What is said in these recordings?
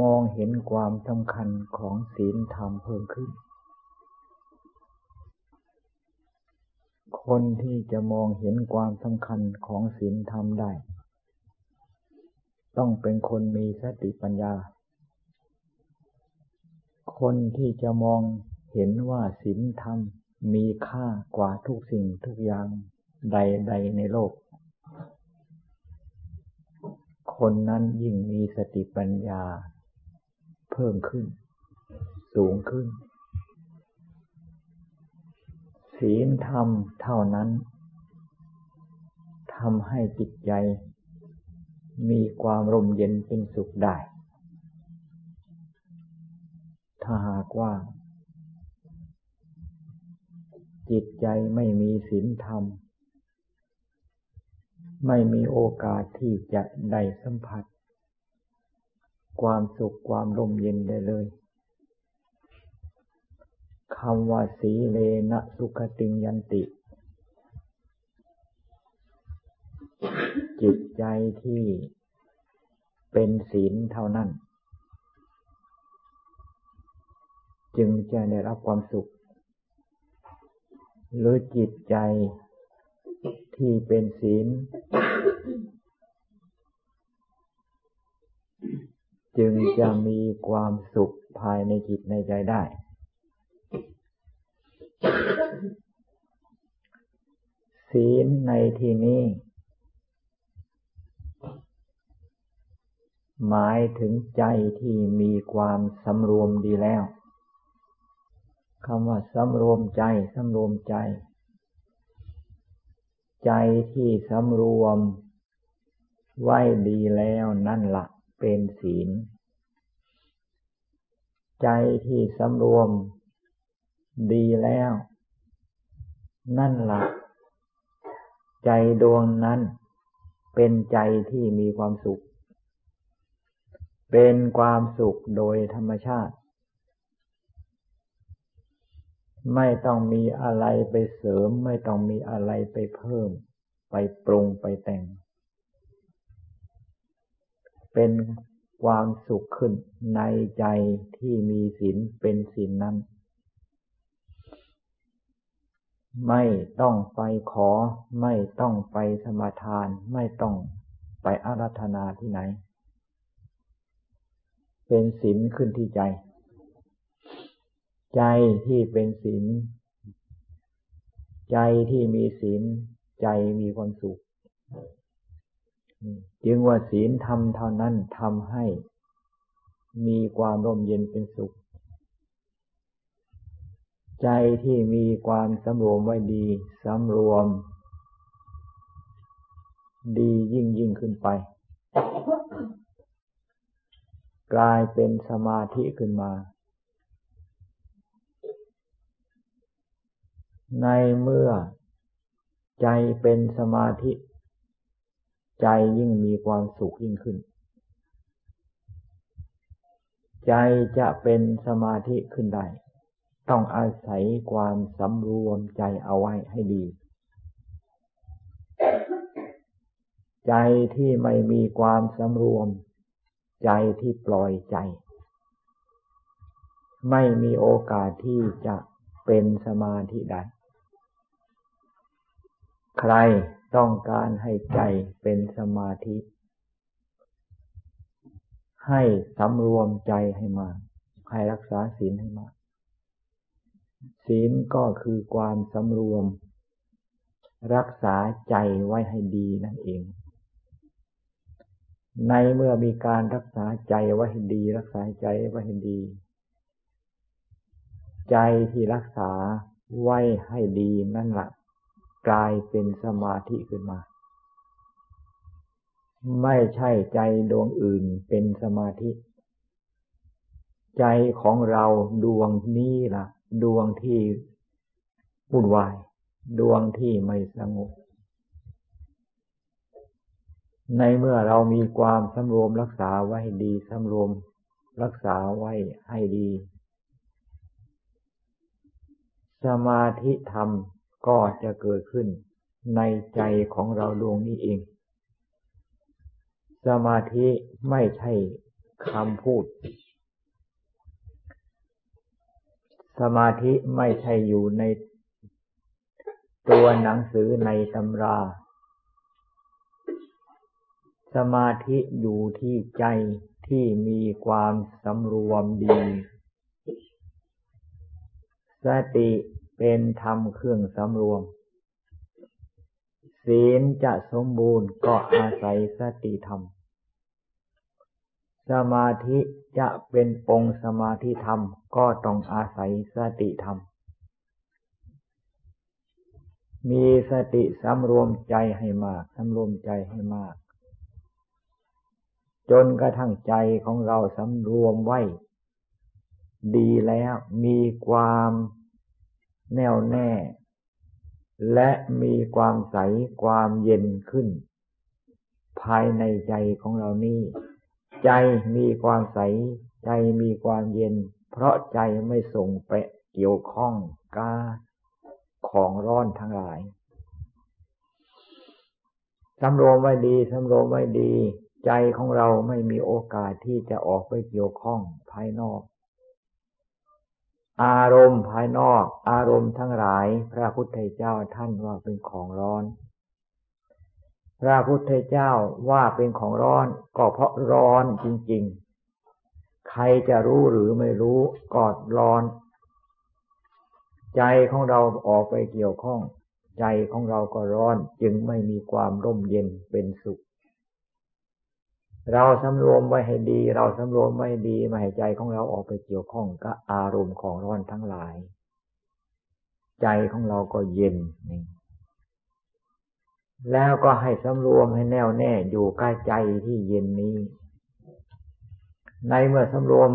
มองเห็นความสำคัญของศีลธรรมเพิ่มขึ้น คนที่จะมองเห็นความสำคัญของศีลธรรมได้ ต้องเป็นคนมีสติปัญญา คนที่จะมองเห็นว่าศีลธรรมมีค่ากว่าทุกสิ่งทุกอย่างใดๆในโลก คนนั้นยิ่งมีสติปัญญา เพิ่มขึ้น สูงขึ้น ศีลธรรมเท่านั้นทำให้จิตใจ มีความร่มเย็นเป็นสุขได้ ถ้าหากว่า จิตใจไม่มีศีลธรรม ไม่มีโอกาสที่จะได้สัมผัส ความสุขความร่มเย็นได้เลยคำว่าสีเลนะสุขติงยันติ จิตใจที่เป็นศีลเท่านั้น จึงจะได้รับความสุข หรือจิตใจ ที่เป็นศีล จึงจะมีความสุขภายในจิตในใจได้ ศีลในที่นี้ หมายถึงใจที่มีความสำรวมดีแล้วคำว่าสำรวมใจสำรวมใจ ใจที่สำรวม ไว้ดีแล้วนั่นละเป็นศีล ใจที่สำรวม ดีแล้ว นั่นละใจดวงนั้น เป็นใจที่มีความสุข เป็นความสุขโดยธรรมชาติ ไม่ต้องมีอะไรไปเสริม ไม่ต้องมีอะไรไปเพิ่ม ไปปรุงไปแต่ง เป็นความสุขขึ้นในใจที่มีศีลเป็นศีลนั้น ไม่ต้องไปขอ ไม่ต้องไปสมาทาน ไม่ต้องไปอารัธนาที่ไหน เป็นศีลขึ้นที่ใจ ใจที่เป็นศีลใจที่มีศีลใจมีความสุขจึงว่าศีลทำเท่านั้นทำให้ มีความร่มเย็นเป็นสุข ใจที่มีความสำรวมไว้ดีสำรวม ดียิ่งยิ่งขึ้นไป กลายเป็นสมาธิขึ้นมา ในเมื่อใจเป็นสมาธิ ใจยิ่งมีความสุขยิ่งขึ้น ใจจะเป็นสมาธิขึ้นได้ ต้องอาศัยความสำรวมใจเอาไว้ให้ดี ใจที่ไม่มีความสำรวม ใจที่ปล่อยใจ ไม่มีโอกาสที่จะเป็นสมาธิได้ ใครต้องการให้ใจเป็นสมาธิ ให้สำรวมใจให้มากให้รักษาศีลให้มาก ศีลก็คือความสำรวม รักษาใจไว้ให้ดีนั่นเอง ในเมื่อมีการรักษาใจไว้ให้ดี รักษาใจไว้ให้ดี ใจที่รักษาไว้ให้ดีนั่นแหละ กลายเป็นสมาธิขึ้นมา ไม่ใช่ใจดวงอื่นเป็นสมาธิ ใจของเราดวงนี้ล่ะ ดวงที่วุ่นวาย ดวงที่ไม่สงบในเมื่อเรามีความสำรวมรักษาไว้ดีสำรวมรักษาไว้ให้ดี สมาธิธรรม ก็จะเกิดขึ้นในใจของเราดวงนี้เอง สมาธิไม่ใช่คำพูด สมาธิไม่ใช่อยู่ในตัวหนังสือในตำรา สมาธิอยู่ที่ใจที่มีความสำรวมดี สติ เป็นธรรมเครื่องสำรวม ศีลจะสมบูรณ์ก็อาศัยสติธรรม สมาธิจะเป็นองค์สมาธิธรรมก็ต้องอาศัยสติธรรม มีสติสำรวมใจให้มากสำรวมใจให้มาก จนกระทั่งใจของเราสำรวมไว้ ดีแล้วมีความ แน่วแน่ และมีความใสความเย็นขึ้น ภายในใจของเรานี่ใจมีความใส ใจมีความเย็น เพราะใจไม่ส่งไปเกี่ยวข้องกาของร้อนทั้งหลายสำรวมไว้ดีสำรวมไว้ดี ใจของเราไม่มีโอกาสที่จะออกไปเกี่ยวข้องภายนอก อารมณ์ภายนอก อารมณ์ทั้งหลาย พระพุทธเจ้าท่านว่าเป็นของร้อน พระพุทธเจ้าว่าเป็นของร้อน ก็เพราะร้อนจริง ๆ ใครจะรู้หรือไม่รู้กอดร้อน ใจของเราออกไปเกี่ยวข้อง ใจของเราก็ร้อนจึงไม่มีความร่มเย็นเป็นสุข เราสำรวมไว้ให้ดี เราสำรวมไว้ดีม่ให้ใจของเราออกไปเกี่ยวข้องกับอารมณ์ของร้อนทั้งหลาย ใจของเราก็เย็นนี่แล้วก็ให้สำรวมให้แน่วแน่อยู่ใกล้ใจที่เย็นนี้ ในเมื่อสำรวม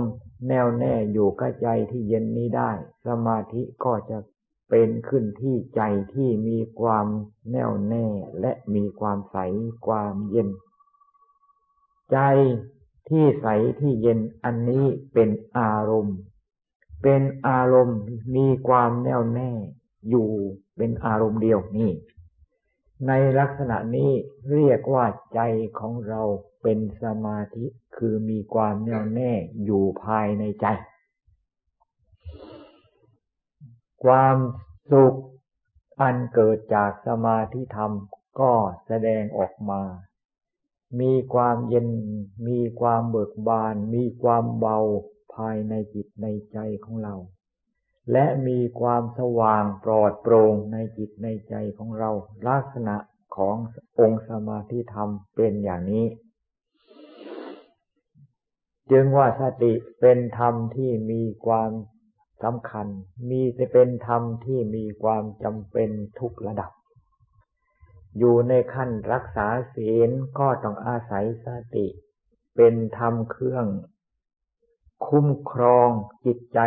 แน่วแน่อยู่ใกล้ใจที่เย็นนี้ได้ สมาธิก็จะเป็นขึ้นที่ใจที่มีความแน่วแน่และมีความใสความเย็น ใจที่ใสที่เย็นอันนี้เป็นอารมณ์ เป็นอารมณ์มีความแน่วแน่อยู่เป็นอารมณ์เดียวนี่ ในลักษณะนี้เรียกว่าใจของเราเป็นสมาธิคือมีความแน่วแน่อยู่ภายในใจ ความสุขอันเกิดจากสมาธิธรรมก็แสดงออกมา มีความเย็น มีความเบิกบาน มีความเบาภายในจิตในใจของเรา และมีความสว่างปลอดโปร่งในจิตในใจของเรา ลักษณะขององค์สมาธิธรรมเป็นอย่างนี้ จึงว่าสติเป็นธรรมที่มีความสำคัญ มีจะเป็นธรรมที่มีความจำเป็นทุกระดับ อยู่ในขั้นรักษาศีลก็ต้องอาศัยสติ เป็นธรรมเครื่อง คุ้มครองจิตใจ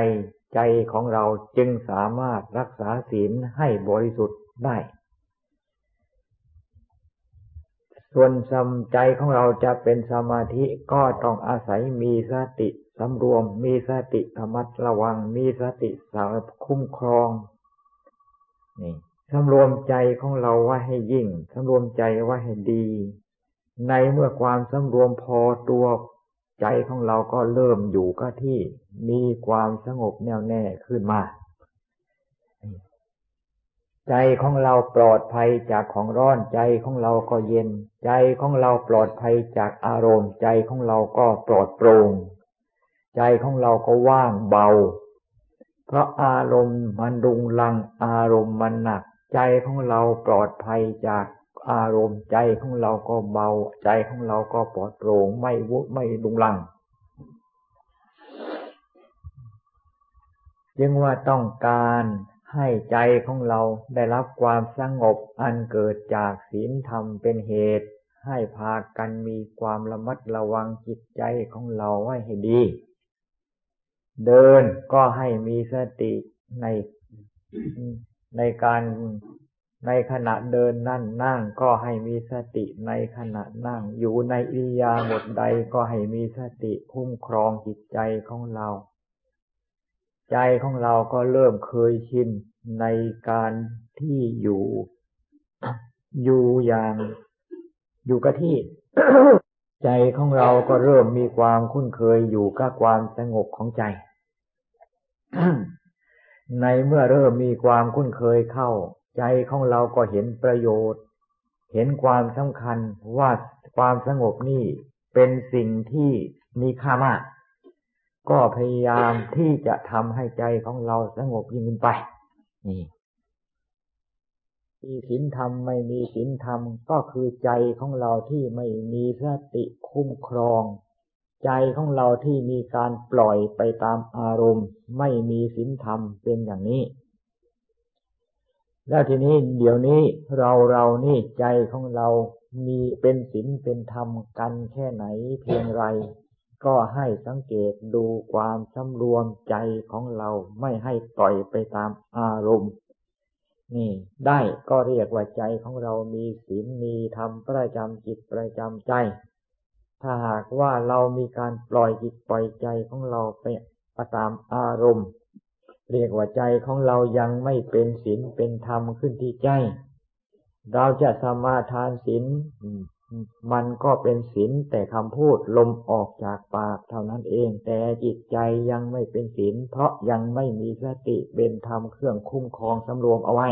ใจของเราจึงสามารถรักษาศีลให้บริสุทธิ์ได้ ส่วนสมใจของเราจะเป็นสมาธิก็ต้องอาศัยมีสติสำรวม มีสติธรรมัดระวัง มีสติสาคุ้มครอง นี่ สำรวมใจของเราไว้ให้ยิ่งสำรวมใจไว้ให้ดี ในเมื่อความสำรวมพอตัวใจของเราก็เริ่มอยู่กับที่มีความสงบแน่วแน่ขึ้นมา ใจของเราปลอดภัยจากของร้อนใจของเราก็เย็น ใจของเราปลอดภัยจากอารมณ์ ใจของเราก็ปลอดโปร่งใจของเราก็ว่างเบา เพราะอารมณ์มันดุงลังอารมณ์มันหนัก ใจของเราปลอดภัยจากอารมณ์ใจของเราก็เบา ใจของเราก็ปลอดโปร่งไม่วุไม่ดุงลังจึงว่าต้องการให้ใจของเราได้รับความสงบอันเกิดจากศีลธรรมเป็นเหตุ ให้พากันมีความระมัดระวังจิตใจของเราไว้ให้ดี เดินก็ให้มีสติใน ในการในขณะเดินนั่นนั่งก็ให้มีสติในขณะนั่ง อยู่ในอิริยาบถใดก็ให้มีสติคุ้มครองจิตใจของเรา ใจของเราก็เริ่มเคยชินในการที่อยู่ อยู่อย่าง อยู่กับที่ ใจใจของเราก็เริ่มมีความคุ้นเคยอยู่กับความสงบของใจ ในเมื่อเริ่มมีความคุ้นเคยเข้า ใจของเราก็เห็นประโยชน์ เห็นความสำคัญว่าความสงบนี่เป็นสิ่งที่มีค่ามาก ก็พยายามที่จะทำให้ใจของเราสงบยิ่งขึ้นไป นี่มีศีลธรรมไม่มีศีลธรรมก็คือใจของเราที่ไม่มีสติคุ้มครอง ใจของเราที่มีการปล่อยไปตามอารมณ์ ไม่มีศีลธรรมเป็นอย่างนี้ แล้วทีนี้เดี๋ยวนี้เราเรานี่ใจของเรามีเป็นศีลเป็นธรรมกันแค่ไหนเพียงไร ก็ให้สังเกตดูความสำรวมใจของเราไม่ให้ปล่อยไปตามอารมณ์ นี่ ได้ก็เรียกว่าใจของเรามีศีลมีธรรมประจำจิตประจำใจ ถ้าหากว่าเรามีการปล่อยจิตปล่อยใจของเราไปตามอารมณ์ เรียกว่าใจของเรายังไม่เป็นศีลเป็นธรรมขึ้นที่ใจ เราจะสมาทานศีลมันก็เป็นศีลแต่คำพูดลมออกจากปากเท่านั้นเอง แต่จิตใจยังไม่เป็นศีลเพราะยังไม่มีสติเป็นธรรมเครื่องคุ้มครองสำรวมเอาไว้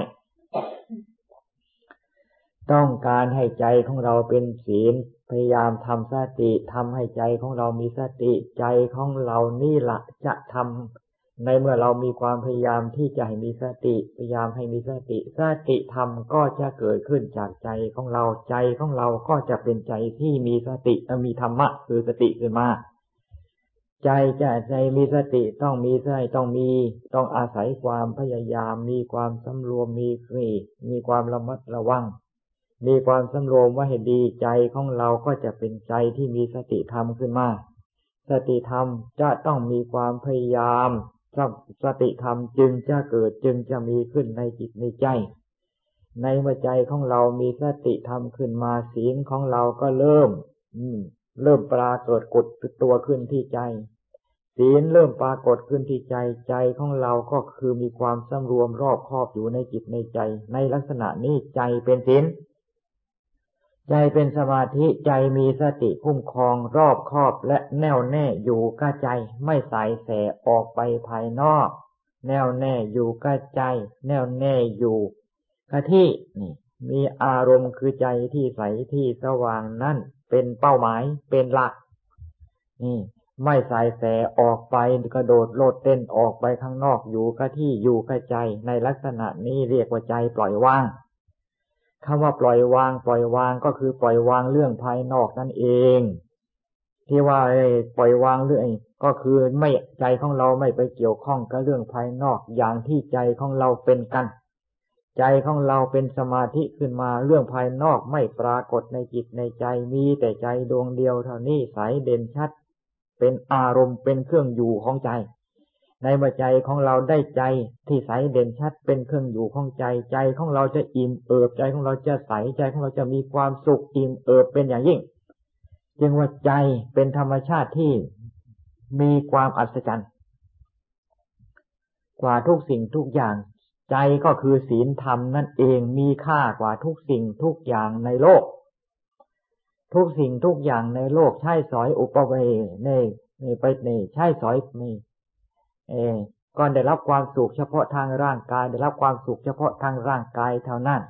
ต้องการให้ใจของเราเป็นศีล ยายามทำสติทำให้ใจของเรามีสติใจของเรานี่ละจะทำในเมื่อเรามีความพยายามที่จะให้มีสติพยายามให้มีสติสติธรรมก็จะเกิดขึ้นจากใจของเราใจของเราก็จะเป็นใจที่มีสติมีธรรมะคือสติขึ้นมาใจจะใจมีสติต้องมีใจต้องมี ต้องอาศัยความพยายาม มีความสำรวมมีมีมีความระมัดระวัง มีความสำรวมว่าให้ดีใจของเราก็จะเป็นใจที่มีสติธรรมขึ้นมา สติธรรมจะต้องมีความพยายาม สติธรรมจึงจะเกิดจึงจะมีขึ้นในจิตในใจ ในเมื่อใจของเรามีสติธรรมขึ้นมาศีลของเราก็เริ่ม อืม เริ่มปรากฏกดตัวขึ้นที่ใจศีลเริ่มปรากฏขึ้นที่ใจใจของเราก็คือมีความสำรวมรอบครอบอยู่ในจิตในใจ ในลักษณะนี้ใจเป็นศีล ใจเป็นสมาธิใจมีสติคุ้มครองรอบครอบและแน่วแน่อยู่กับใจไม่สายแสออกไปภายนอก แน่วแน่อยู่กับใจ แน่วแน่อยู่กับที่นี่มีอารมณ์คือใจที่ใสที่สว่างนั่นเป็นเป้าหมายเป็นหลัก นี่ ไม่สายแสออกไปกระโดดโลดเต้นออกไปข้างนอกอยู่กับที่อยู่กับใจในลักษณะนี้เรียกว่าใจปล่อยว่าง คำว่าปล่อยวาง ปล่อยวางก็คือปล่อยวางเรื่องภายนอกนั่นเอง ที่ว่าปล่อยวางเรื่องก็คือไม่ใจของเราไม่ไปเกี่ยวข้องกับเรื่องภายนอกอย่างที่ใจของเราเป็นกัน ใจของเราเป็นสมาธิขึ้นมาเรื่องภายนอกไม่ปรากฏในจิตในใจมีแต่ใจดวงเดียวเท่านี้ใสเด่นชัด เป็นอารมณ์เป็นเครื่องอยู่ของใจ ในเมื่อใจของเราได้ใจที่ใสเด่นชัดเป็นเครื่องอยู่ของใจใจของเราจะอิ่มเอิบใจของเราจะใสใจของเราจะมีความสุขอิ่มเอิบเป็นอย่างยิ่ง จึงว่าใจเป็นธรรมชาติที่มีความอัศจรรย์กว่าทุกสิ่งทุกอย่าง ใจก็คือศีลธรรมนั่นเองมีค่ากว่าทุกสิ่งทุกอย่างในโลก ทุกสิ่งทุกอย่างในโลกใช้สอยอุปเวเนไปเนใช้สอยนี่ เอก็ได้รับความสุขเฉพาะทางร่างกาย ได้รับความสุขเฉพาะทางร่างกายเท่านั้น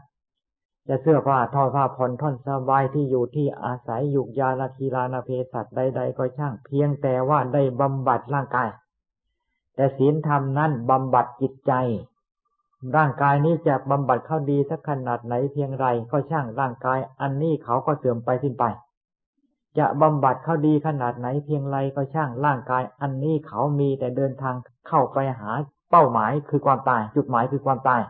จะเสื้อผ้าทอผ้าผ่อนท่อนสบายที่อยู่ที่อาศัยยุกยาลาคีลานาเพสัตใด ๆ ก็ช่างเพียงแต่ว่าได้บำบัดร่างกาย แต่ศีลธรรมนั้นบำบัดจิตใจ ร่างกายนี้จะบำบัดเข้าดีสักขนาดไหนเพียงไรก็ช่างร่างกาย อันนี้เขาก็เสื่อมไปสิ้นไป จะบำบัดเขาดีขนาดไหนเพียงไรก็ช่างร่างกาย อันนี้เขามีแต่เดินทางเข้าไปหาเป้าหมายคือความตาย จุดหมายคือความตาย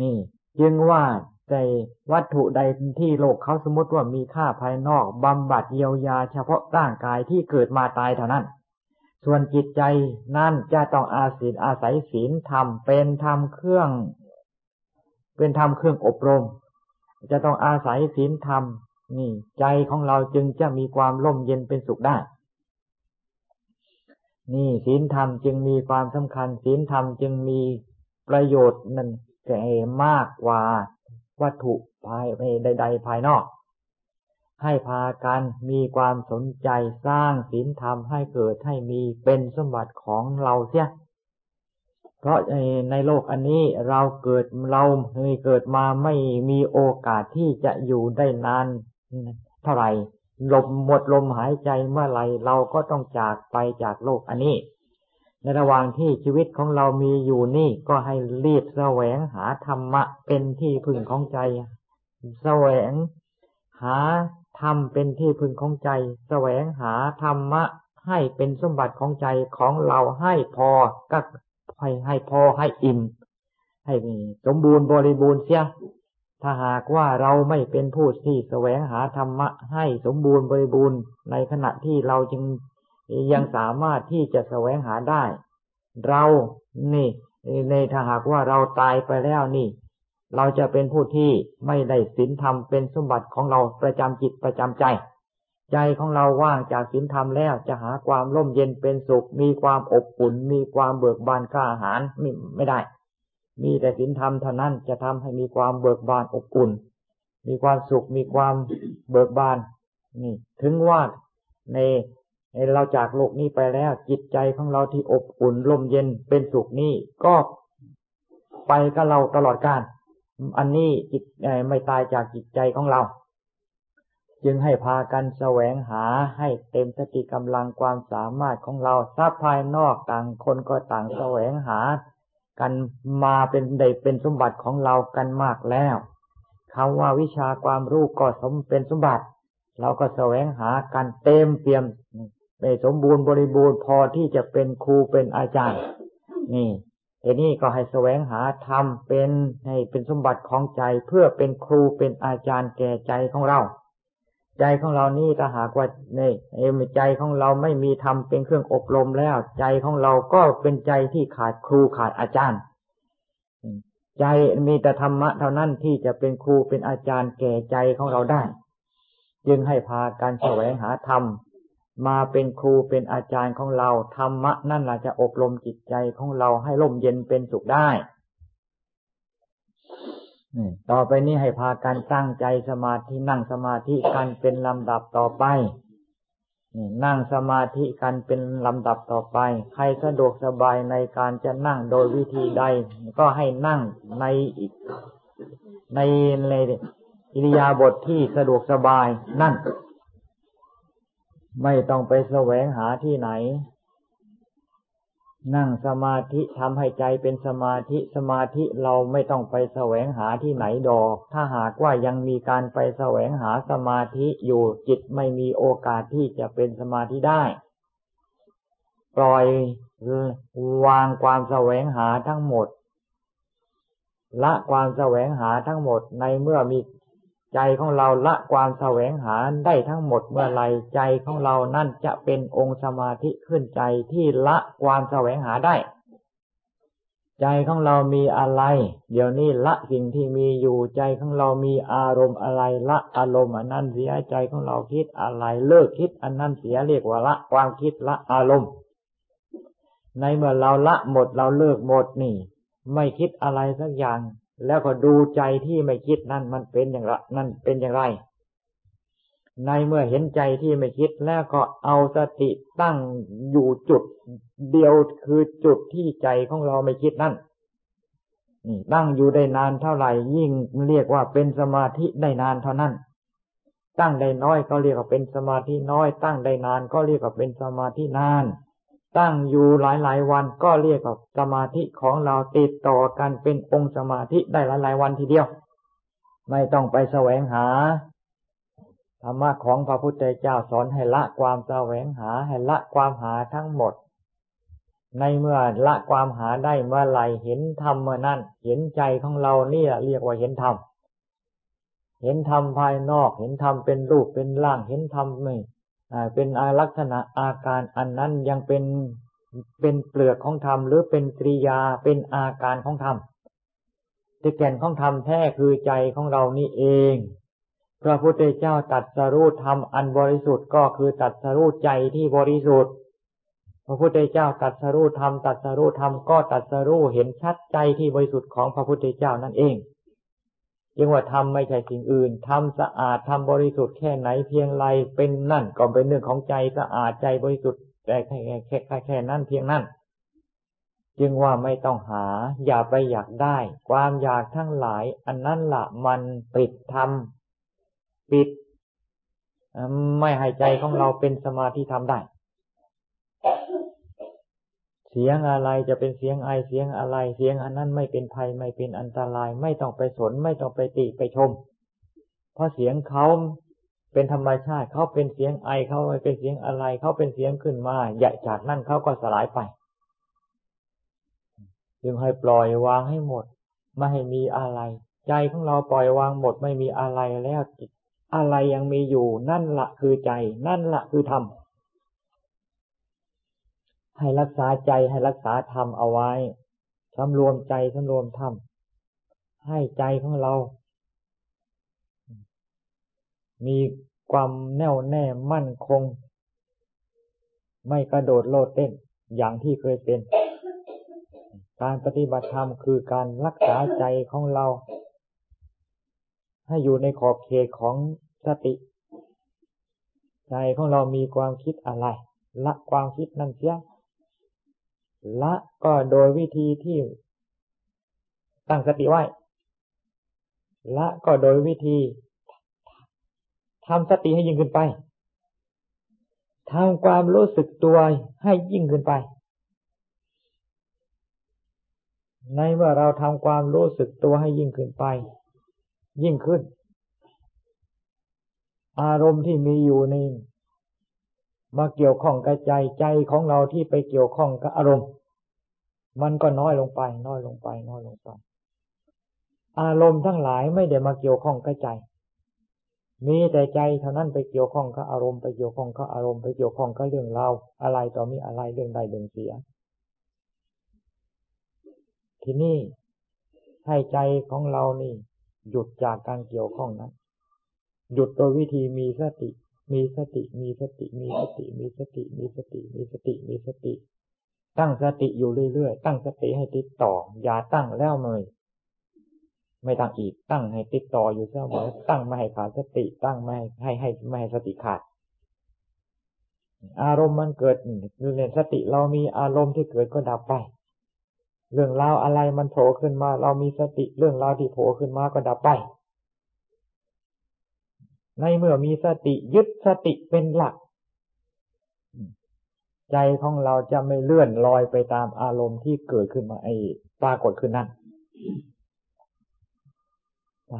นี่ จึงว่าในวัตถุใดที่โลกเขาสมมติว่ามีค่าภายนอกบำบัดเยียวยา เฉพาะร่างกายที่เกิดมาตายเท่านั้น ส่วนจิตใจนั่นจะต้องอาศัยอาศัยศีลธรรมเป็นธรรมเครื่อง เป็นธรรมเครื่องอบรม จะต้องอาศัยศีลธรรม นี่ใจของเราจึงจะมีความร่มเย็นเป็นสุขได้ นี่ศีลธรรมจึงมีความสำคัญศีลธรรมจึงมีประโยชน์นั่นแก่มากกว่าวัตถุภายใด ๆ ภายนอก ให้พากันมีความสนใจสร้างศีลธรรมให้เกิดให้มีเป็นสมบัติของเราเสีย เพราะในโลกอันนี้เราเกิดเราเคยเกิดมาไม่มีโอกาสที่จะอยู่ได้นาน เท่าไหร่ลมหมดลมหายใจเมื่อไรเราก็ต้องจากไปจากโลกอันนี้ ในระหว่างที่ชีวิตของเรามีอยู่นี่ก็ให้รีบแสวงหาธรรมะเป็นที่พึ่งของใจแสวงหาธรรมเป็นที่พึงของใจ แสวงหาธรรมะ ให้เป็นสมบัติของใจของเราให้พอก็ให้ให้พอให้อิ่ม ให้สมบูรณ์บริบูรณ์เสีย ถ้าหากว่าเราไม่เป็นผู้ที่แสวงหาธรรมะให้สมบูรณ์บริบูรณ์ในขณะที่เราจึงยังสามารถที่จะแสวงหาได้ เรานี่ในถ้าหากว่าเราตายไปแล้วนี่ เราจะเป็นผู้ที่ไม่ได้ศีลธรรมเป็นสมบัติของเราประจำจิตประจำใจ ใจของเราว่างจากศีลธรรมแล้วจะหาความร่มเย็นเป็นสุข มีความอบอุ่น มีความเบิกบานกล้าหาญไม่ไม่ได้ มีแต่ศีลธรรมเท่านั้นจะทำให้มีความเบิกบานอบอุ่น มีความสุขมีความเบิกบาน นี่ ถึงว่าในเราจากโลกนี้ไปแล้ว จิตใจของเราที่อบอุ่นร่มเย็นเป็นสุขนี่ก็ไปกับเราตลอดกาลอันนี้จิตไม่ตายจากจิตใจของเรา จึงให้พากันแสวงหาให้เต็มสติกำลังความสามารถของเราทรัพย์ภายนอกต่างคนก็ต่างแสวงหา กันมาเป็นได้เป็นสมบัติของเรากันมากแล้วคำว่าวิชาความรู้ก็สมเป็นสมบัติ เราก็แสวงหากันเต็มเปี่ยมไปสมบูรณ์บริบูรณ์พอที่จะเป็นครูเป็นอาจารย์ นี่ทีนี้ก็ให้แสวงหาธรรมเป็นให้เป็นสมบัติของใจเพื่อเป็นครูเป็นอาจารย์แก่ใจของเรา ใจของเรานี่ถ้าหากว่าในเอมใจของเราไม่มีธรรมเป็นเครื่องอบรมแล้ว ใจของเราก็เป็นใจที่ขาดครูขาดอาจารย์ ใจมีแต่ธรรมะเท่านั้นที่จะเป็นครูเป็นอาจารย์แก่ใจของเราได้ จึงให้พาการแสวงหาธรรมมาเป็นครูเป็นอาจารย์ของเราธรรมะนั่นแหละจะอบรมจิตใจของเราให้ร่มเย็นเป็นสุขได้ ต่อไปนี้ให้พาการตั้งใจสมาธินั่งสมาธิกันเป็นลำดับต่อไปนั่งสมาธิกันเป็นลำดับต่อไป ใครสะดวกสบายในการจะนั่งโดยวิธีใด ก็ให้นั่งในในในอิริยาบถทที่สะดวกสบายนั่น ไม่ต้องไปแสวงหาที่ไหน นั่งสมาธิทำให้ใจเป็นสมาธิสมาธิเราไม่ต้องไปแสวงหาที่ไหนดอก ถ้าหากว่ายังมีการไปแสวงหาสมาธิอยู่จิตไม่มีโอกาสที่จะเป็นสมาธิได้ ปล่อยวางความแสวงหาทั้งหมด ละความแสวงหาทั้งหมดในเมื่อมี ใจของเราละความแสวงหาได้ทั้งหมดเมื่อไรใจของเรานั่นจะเป็นองค์สมาธิขึ้นใจที่ละความแสวงหาได้ ใจของเรามีอะไร เดี๋ยวนี้ละสิ่งที่มีอยู่ใจของเรามีอารมณ์อะไร ละอารมณ์อันนั้นเสียใจของเราคิดอะไร เลิกคิดอันนั้นเสียเรียกว่าละความคิดละอารมณ์ ในเมื่อเราละหมดเราเลิกหมดนี่ ไม่คิดอะไรสักอย่าง แล้วก็ดูใจที่ไม่คิดนั่นมันเป็นอย่างไรนั่นเป็นอย่างไร ในเมื่อเห็นใจที่ไม่คิดแล้วก็เอาสติตั้งอยู่จุดเดียวคือจุดที่ใจของเราไม่คิดนั่นตั้งอยู่ได้นานเท่าไหร่ ยิ่งเรียกว่าเป็นสมาธิได้นานเท่านั้น ตั้งได้น้อยก็เรียกว่าเป็นสมาธิน้อย ตั้งได้นานก็เรียกว่าเป็นสมาธินาน ตั้งอยู่หลายๆวันก็เรียกว่าสมาธิของเราติดต่อกันเป็นองค์สมาธิได้หลายๆวันทีเดียว ไม่ต้องไปแสวงหาธรรมะของพระพุทธเจ้าสอนให้ละความแสวงหาให้ละความหาทั้งหมด ในเมื่อละความหาได้เมื่อไหร่เห็นธรรมเมื่อนั้นเห็นใจของเราเนี่ยเรียกว่าเห็นธรรมเห็นธรรมภายนอก เห็นธรรมเป็นรูปเป็นร่าง เห็นธรรมไม่ เป็นอาลักษณะอาการอันนั้นยังเป็นเป็นเปลือกของธรรมหรือเป็นกริยาเป็นอาการของธรรมที่แก่นของธรรมแท้คือใจของเรานี่เอง พระพุทธเจ้าตัดสรู้ธรรมอันบริสุทธิ์ก็คือตัดสรู้ใจที่บริสุทธิ์ พระพุทธเจ้าตัดสรู้ธรรมตัดสรู้ธรรมก็ตัดสรู้เห็นชัดใจที่บริสุทธิ์ของพระพุทธเจ้านั่นเอง จจึงว่าทำไม่ใช่สิ่งอื่นทำสะอาดทำบริสุทธิ์แค่ไหนเพียงไรเป็นนั่นก็เป็นเรื่องของใจสะอาดใจบริสุทธิ์แต่แค่แค่แค่แค่นั้นเพียงนั้นจึงว่าไม่ต้องหา อย่าไปอยากได้ ความอยากทั้งหลาย อันนั้นละมันปิดทำปิด ไม่ให้ใจของเราเป็นสมาธิทำได้ สียงอะไรจะเป็นเสียงไอเสียงอะไร เสียงอันนั้นไม่เป็นภัยไม่เป็นอันตราย ไม่ต้องไปสน ไม่ต้องไปติไปชม เพราะเสียงเขาเป็นธรรมชาติเขาเป็นเสียงไอเขาเป็นเสียงอะไรเขาเป็นเสียงขึ้นมาใหญ่จากนั้นเขาก็สลายไปจึงให้ปล่อยวางให้หมด ไม่ให้มีอะไร ใจของเราปล่อยวางหมดไม่มีอะไรแล้วอะไรยังมีอยู่ นั่นละคือใจ นั่นละคือธรรม ให้รักษาใจให้รักษาธรรมเอาไว้สำรวมใจสำรวมธรรมให้ใจของเรา มีความแน่วแน่มั่นคง ไม่กระโดดโลดเต้นอย่างที่เคยเป็น การปฏิบัติธรรมคือการรักษาใจของเรา ให้อยู่ในขอบเขตของสติ ใจของเรามีความคิดอะไร ละความคิดนั่นเสีย ละก็โดยวิธีที่ตั้งสติไว้ ละก็โดยวิธีทำสติให้ยิ่งขึ้นไปทำความรู้สึกตัวให้ยิ่งขึ้นไป ในเมื่อเราทำความรู้สึกตัวให้ยิ่งขึ้นไป ยิ่งขึ้น อารมณ์ที่มีอยู่ในมาเกี่ยวข้องกับใจใจของเราที่ไปเกี่ยวข้องกับอารมณ์ มันก็น้อยลงไป น้อยลงไป น้อยลงไป อารมณ์ทั้งหลายไม่ได้มาเกี่ยวข้องกับใจ มีแต่ใจเท่านั้นไปเกี่ยวข้องกับอารมณ์ไปเกี่ยวข้องกับอารมณ์ไปเกี่ยวข้องกับเรื่องราวอะไรต่อมีอะไรเรื่องใดเรื่องเสีย ทีนี้ให้ใจของเรานี่ หยุดจากการเกี่ยวข้องนั้นหยุดโดยวิธีมีสติ มีสติ มีสติ มีสติ มีสติ มีสติ มีสติ มีสติ ตั้งสติอยู่เรื่อยๆ ตั้งสติให้ติดต่อ อย่าตั้งแล้วเมยไม่ตั้งอีก ตั้งให้ติดต่ออยู่เสมอ ตั้งไม่ให้ขาดสติ ตั้งไม่ให้ให้ไม่ให้สติขาด อารมณ์มันเกิดเรียนสติเรามีอารมณ์ที่เกิดก็ดับไป เรื่องราวอะไรมันโผล่ขึ้นมา เรามีสติเรื่องราวที่โผล่ขึ้นมาก็ดับไป ในเมื่อมีสติยึดสติเป็นหลัก ใจของเราจะไม่เลื่อนลอยไปตามอารมณ์ที่เกิดขึ้นมาไอ้ปรากฏขึ้นนั้น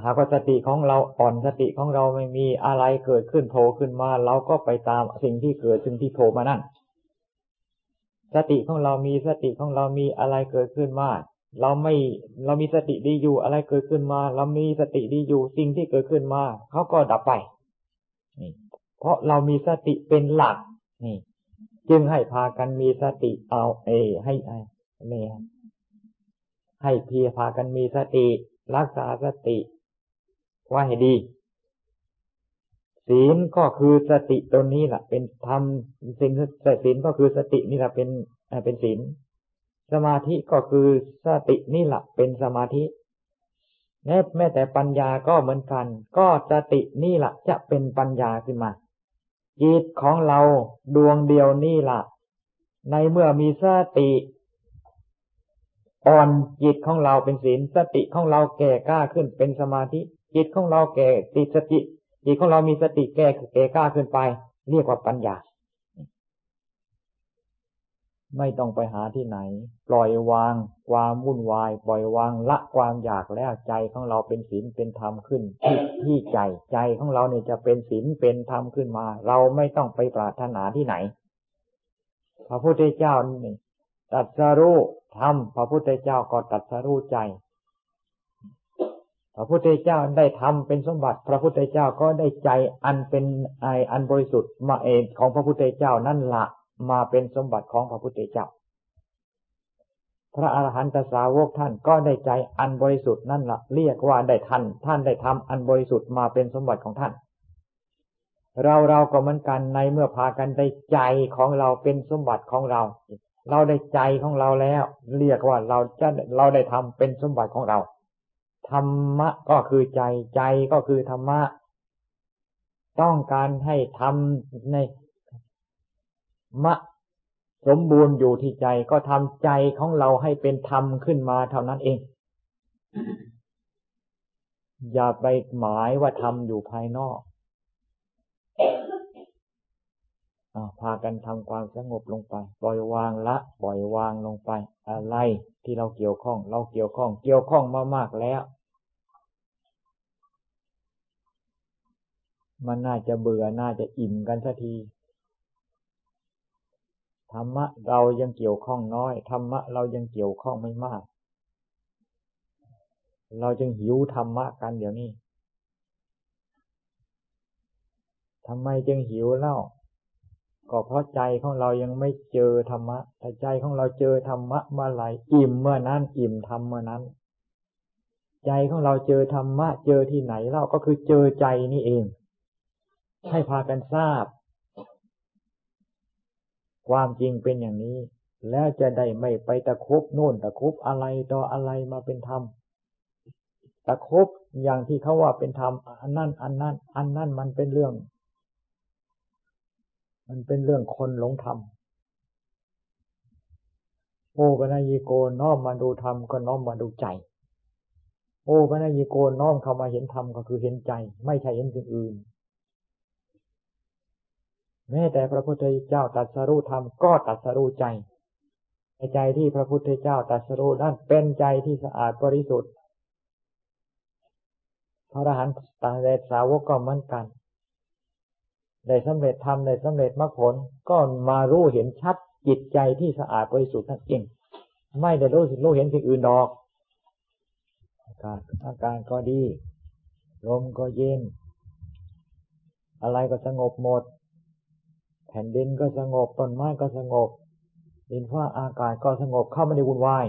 หากว่าสติของเราอ่อนสติของเราไม่มีอะไรเกิดขึ้นโผล่ขึ้นมา เราก็ไปตามสิ่งที่เกิดสิ่งที่โผล่มานั่นสติของเรามีสติของเรามีอะไรเกิดขึ้นมา เราไม่เรามีสติดีอยู่อะไรเกิดขึ้นมา เรามีสติดีอยู่สิ่งที่เกิดขึ้นมาเขาก็ดับไปนี่เพราะเรามีสติเป็นหลักนี่ จึงให้พากันมีสติเอาเอ ให้ไอ้นี่ให้เพียพากันมีสติ รักษาสติไว้ให้ดี ศีลก็คือสติตัวนี้แหละเป็นธรรมสิ่งศีลก็คือสตินี่แหละเป็นเป็นศีลสมาธิก็คือสตินี่แหละเป็นสมาธิแม้แม้แต่ปัญญาก็เหมือนกัน ก็สตินี่แหละจะเป็นปัญญาขึ้นมา จิตของเราดวงเดียวนี่แหละในเมื่อมีสติ อ่อนจิตของเราเป็นศีลสติของเราแก่กล้าขึ้นเป็นสมาธิ จิตของเราแก่ติดสติจิตของเรามีสติแก่แก่กล้าขึ้นไป เรียกว่าปัญญา ไม่ต้องไปหาที่ไหน ปล่อยวางความวุ่นวาย ปล่อยวางละความอยากแล้วใจของเราเป็นศีลเป็นธรรมขึ้นที่ที่ใจใจของเราเนี่ยจะเป็นศีลเป็นธรรมขึ้นมา เราไม่ต้องไปปรารถนาที่ไหน พระพุทธเจ้านี่ตัดสรู้ธรรมพระพุทธเจ้าก็ตัดสรู้ใจ พระพุทธเจ้าได้ทำเป็นสมบัติ พระพุทธเจ้าก็ได้ใจอันเป็นไออันบริสุทธิ์มาเองของพระพุทธเจ้านั่นละ มาเป็นสมบัติของพระพุทธเจ้า พระอาหารหันตสาวกท่านก็ได้ใจอันบริสุทธิ์นั่นละเรียกว่าได้ทันท่านได้ทำอันบริสุทธิ์มาเป็นสมบัติของท่าน เราเราก็เหมือนกันในเมื่อพากันได้ใจของเราเป็นสมบัติของเรา เราได้ใจของเราแล้ว เรียกว่าเราจะเราได้ทำเป็นสมบัติของเราธรรมะก็คือใจใจก็คือธรรมะ ต้องการให้ทำใน มะสมบูรณ์อยู่ที่ใจก็ทำใจของเราให้เป็นธรรมขึ้นมาเท่านั้นเอง อย่าไปหมายว่าธรรมอยู่ภายนอกพากันทำความสงบลงไป ปล่อยวางละ ปล่อยวางลงไป อะไรที่เราเกี่ยวข้อง เราเกี่ยวข้อง เกี่ยวข้องมามากแล้ว มันน่าจะเบื่อน่าจะอิ่มกันสักที ธรรมะเรายังเกี่ยวข้องน้อย ธรรมะเรายังเกี่ยวข้องไม่มาก เราจึงหิวธรรมะกันเดี๋ยวนี้ทำไมจึงหิวเล่า ก็เพราะใจของเรายังไม่เจอธรรมะถ้าใจของเราเจอธรรมะเมื่อไหร่อิ่มเมื่อนั้นอิ่มธรรมเมื่อนั้น ใจของเราเจอธรรมะเจอที่ไหนเล่าก็คือเจอใจนี่เอง ให้พากันทราบ ความจริงเป็นอย่างนี้ แล้วจะได้ไม่ไปตะคุบโน่นตะคุบอะไรต่ออะไรมาเป็นธรรมตะคุบอย่างที่เขาว่าเป็นธรรมอันนั้นอันนั้นอันนั้นมันเป็นเรื่อง มันเป็นเรื่องคนหลงธรรมโอปัญญิโกน้อมมาดูธรรมก็น้อมมาดูใจ โอปัญญิโกน้อมเข้ามาเห็นธรรมก็คือเห็นใจ ไม่ใช่เห็นสิ่งอื่น แม้แต่พระพุทธเจ้าตัดสรู้ธรรมก็ตัดสรู้ใจในใจที่พระพุทธเจ้าตัดสรู้นั้นเป็นใจที่สะอาดบริสุทธิ์พระอรหันต์ตาเดสาวกก็เหมือนกันได้สำเร็จธรรมได้สำเร็จมรรคผลก็มารู้เห็นชัดจิตใจที่สะอาดบริสุทธิ์นั่นเองไม่ได้รู้รู้เห็นสิ่งอื่นดอกอากาศอาการก็ดี ลมก็เย็น อะไรก็สงบหมด แผ่นดินก็สงบต้นไม้ก็สงบดินฟ้าอากาศก็สงบเข้าไม่ได้วุ่นวาย